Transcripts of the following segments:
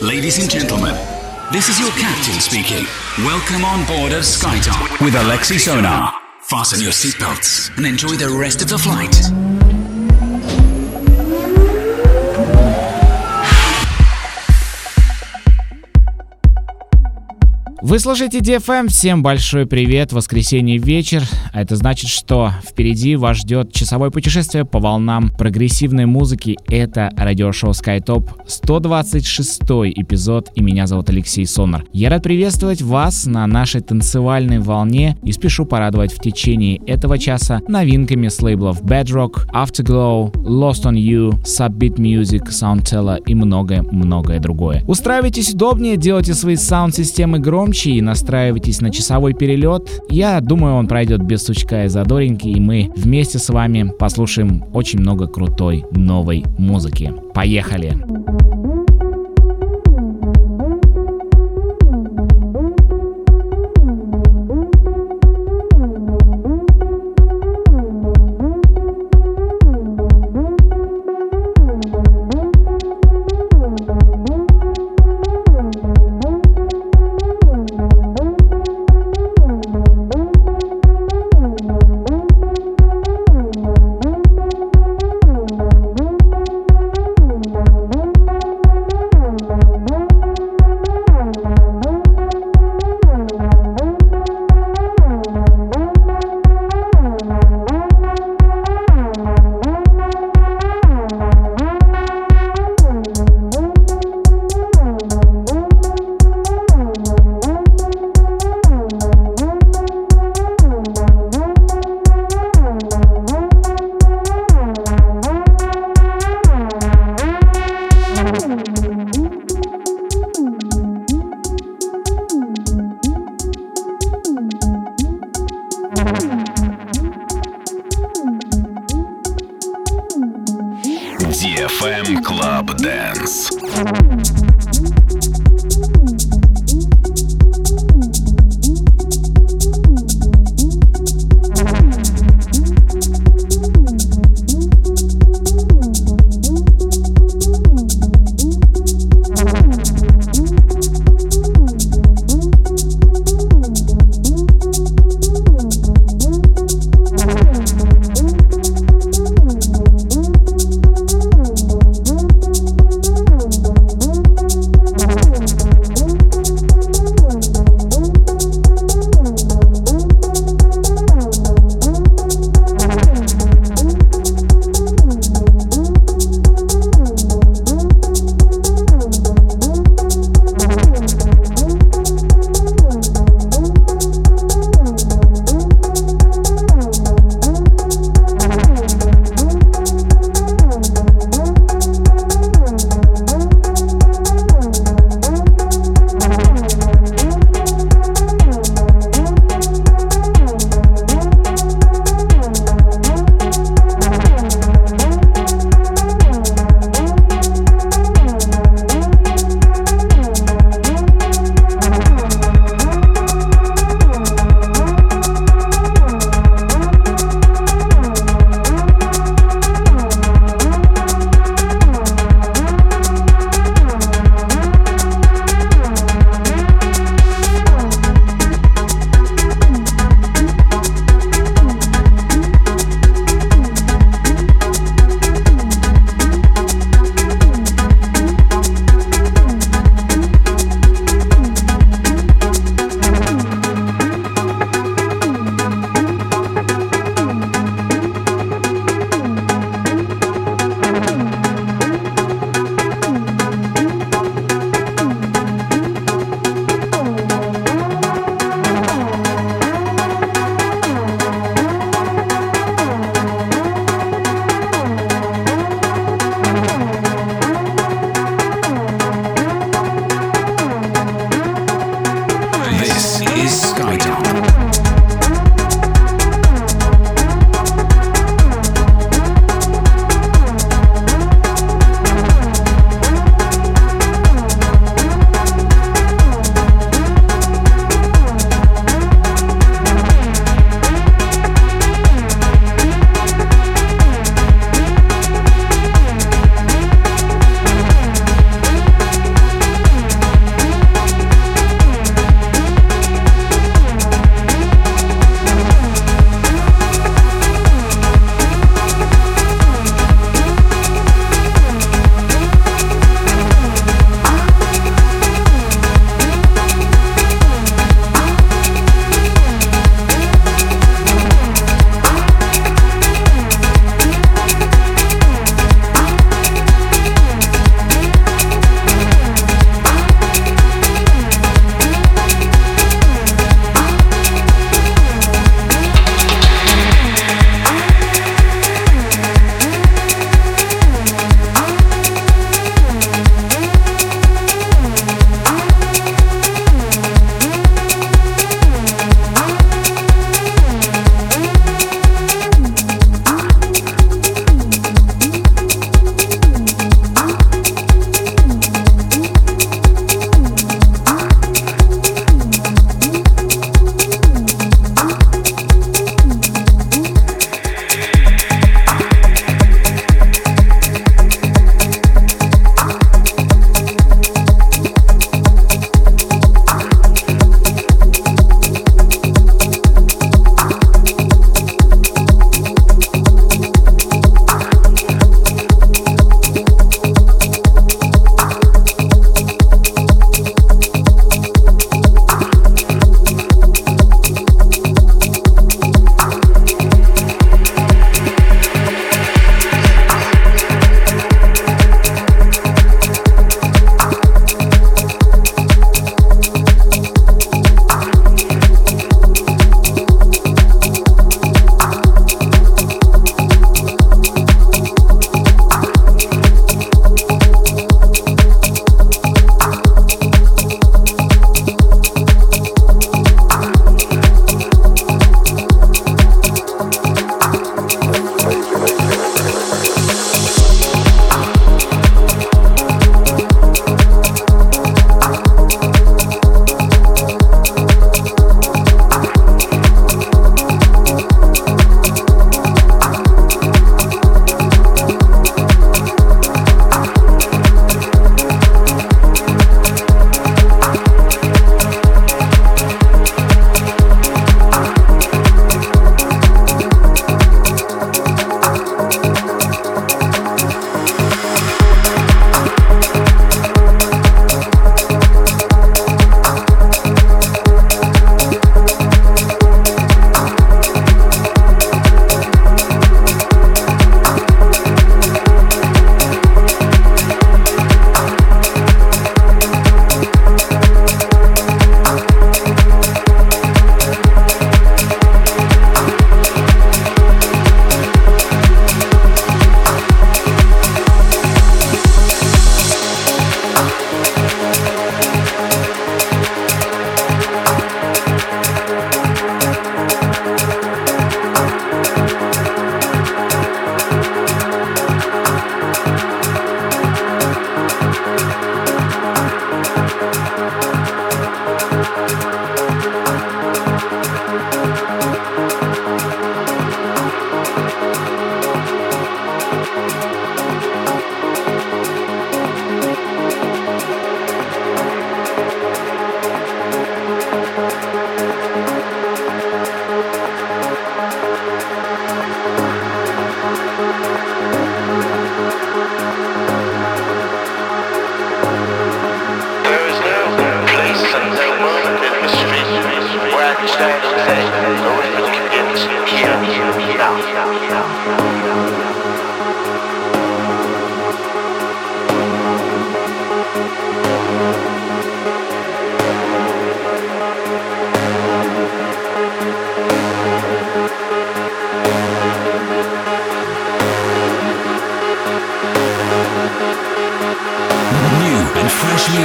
Ladies and gentlemen, this is your captain speaking. Welcome on board of SkyTalk with Alexi Sonar. Fasten your seatbelts and enjoy the rest of the flight. Вы слушаете DFM, всем большой привет, воскресенье вечер. А это значит, что впереди вас ждет часовое путешествие по волнам прогрессивной музыки. Это радиошоу SkyTop 126 эпизод, и меня зовут Алексей Сонар. Я рад приветствовать вас на нашей танцевальной волне и спешу порадовать в течение этого часа новинками с лейблов Bedrock, Afterglow, Lost on You, Subbeat Music, Soundtella и многое-многое другое. Устраивайтесь удобнее, делайте свои саунд-системы громче, и настраивайтесь на часовой перелет. Я думаю, он пройдет без сучка и задоринки, и мы вместе с вами послушаем очень много крутой новой музыки. Поехали! Поехали!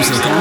Music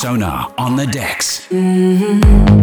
Sonar on the decks. Come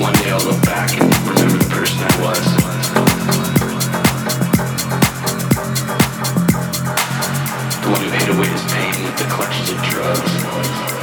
one day I'll look back and remember the person I was. The one who hid away his pain with the clutches of drugs.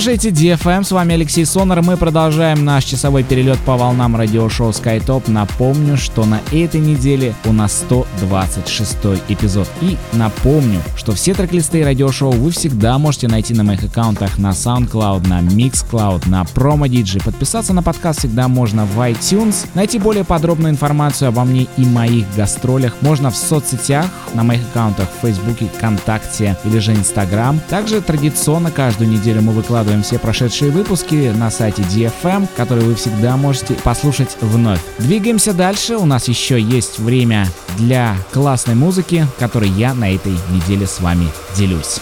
Слушаете DFM, с вами Алексей Сонар. Мы продолжаем наш часовой перелет по волнам радиошоу SkyTop. Напомню, что на этой неделе у нас 126 эпизод. И напомню, что все трек-листы радиошоу вы всегда можете найти на моих аккаунтах на SoundCloud, на Mixcloud, на PromoDigi. Подписаться на подкаст всегда можно в iTunes. Найти более подробную информацию обо мне и моих гастролях можно в соцсетях, на моих аккаунтах в Фейсбуке, ВКонтакте или же Инстаграм. Также традиционно каждую неделю мы выкладываем все прошедшие выпуски на сайте DFM, который вы всегда можете послушать вновь. Двигаемся дальше, у нас еще есть время для классной музыки, которой я на этой неделе с вами делюсь.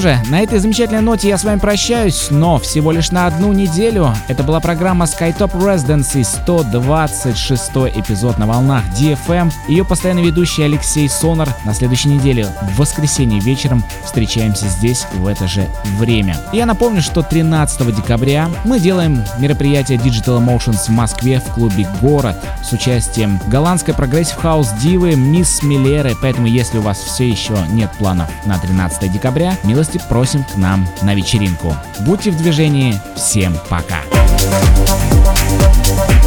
Же, на этой замечательной ноте я с вами прощаюсь, но всего лишь на одну неделю. Это была программа SkyTop Residency, 126 эпизод на волнах DFM. Ее постоянный ведущий Алексей Сонар. На следующей неделе, в воскресенье вечером, встречаемся здесь в это же время. Я напомню, что 13 декабря мы делаем мероприятие Digital Emotions в Москве в клубе «Город» с участием голландской прогрессив-хаус дивы Мисс Мелеры. Поэтому, если у вас все еще нет планов на 13 декабря, милости просим к нам на вечеринку. Будьте в движении. Всем пока. Thank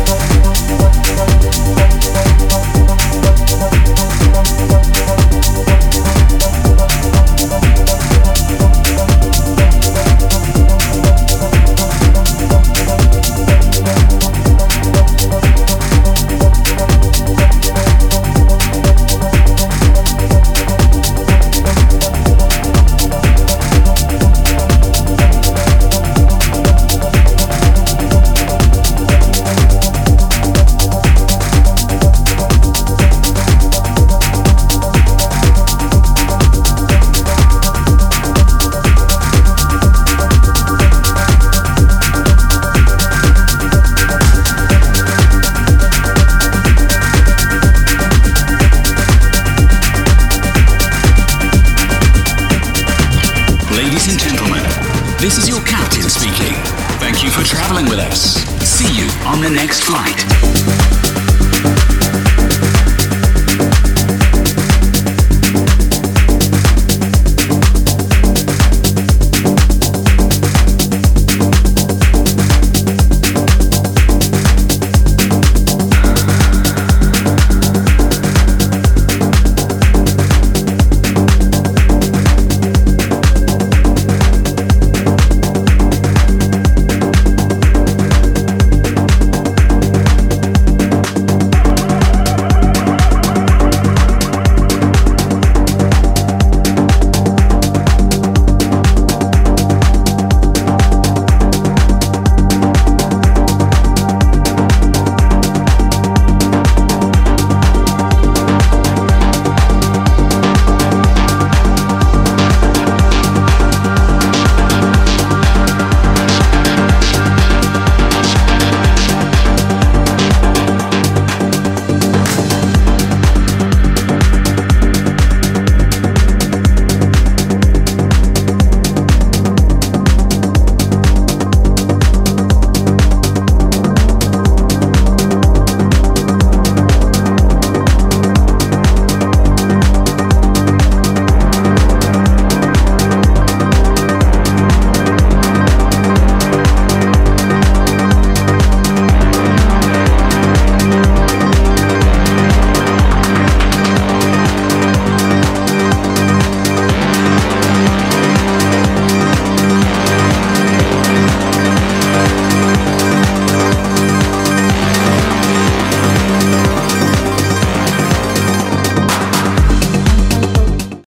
See you on the next flight.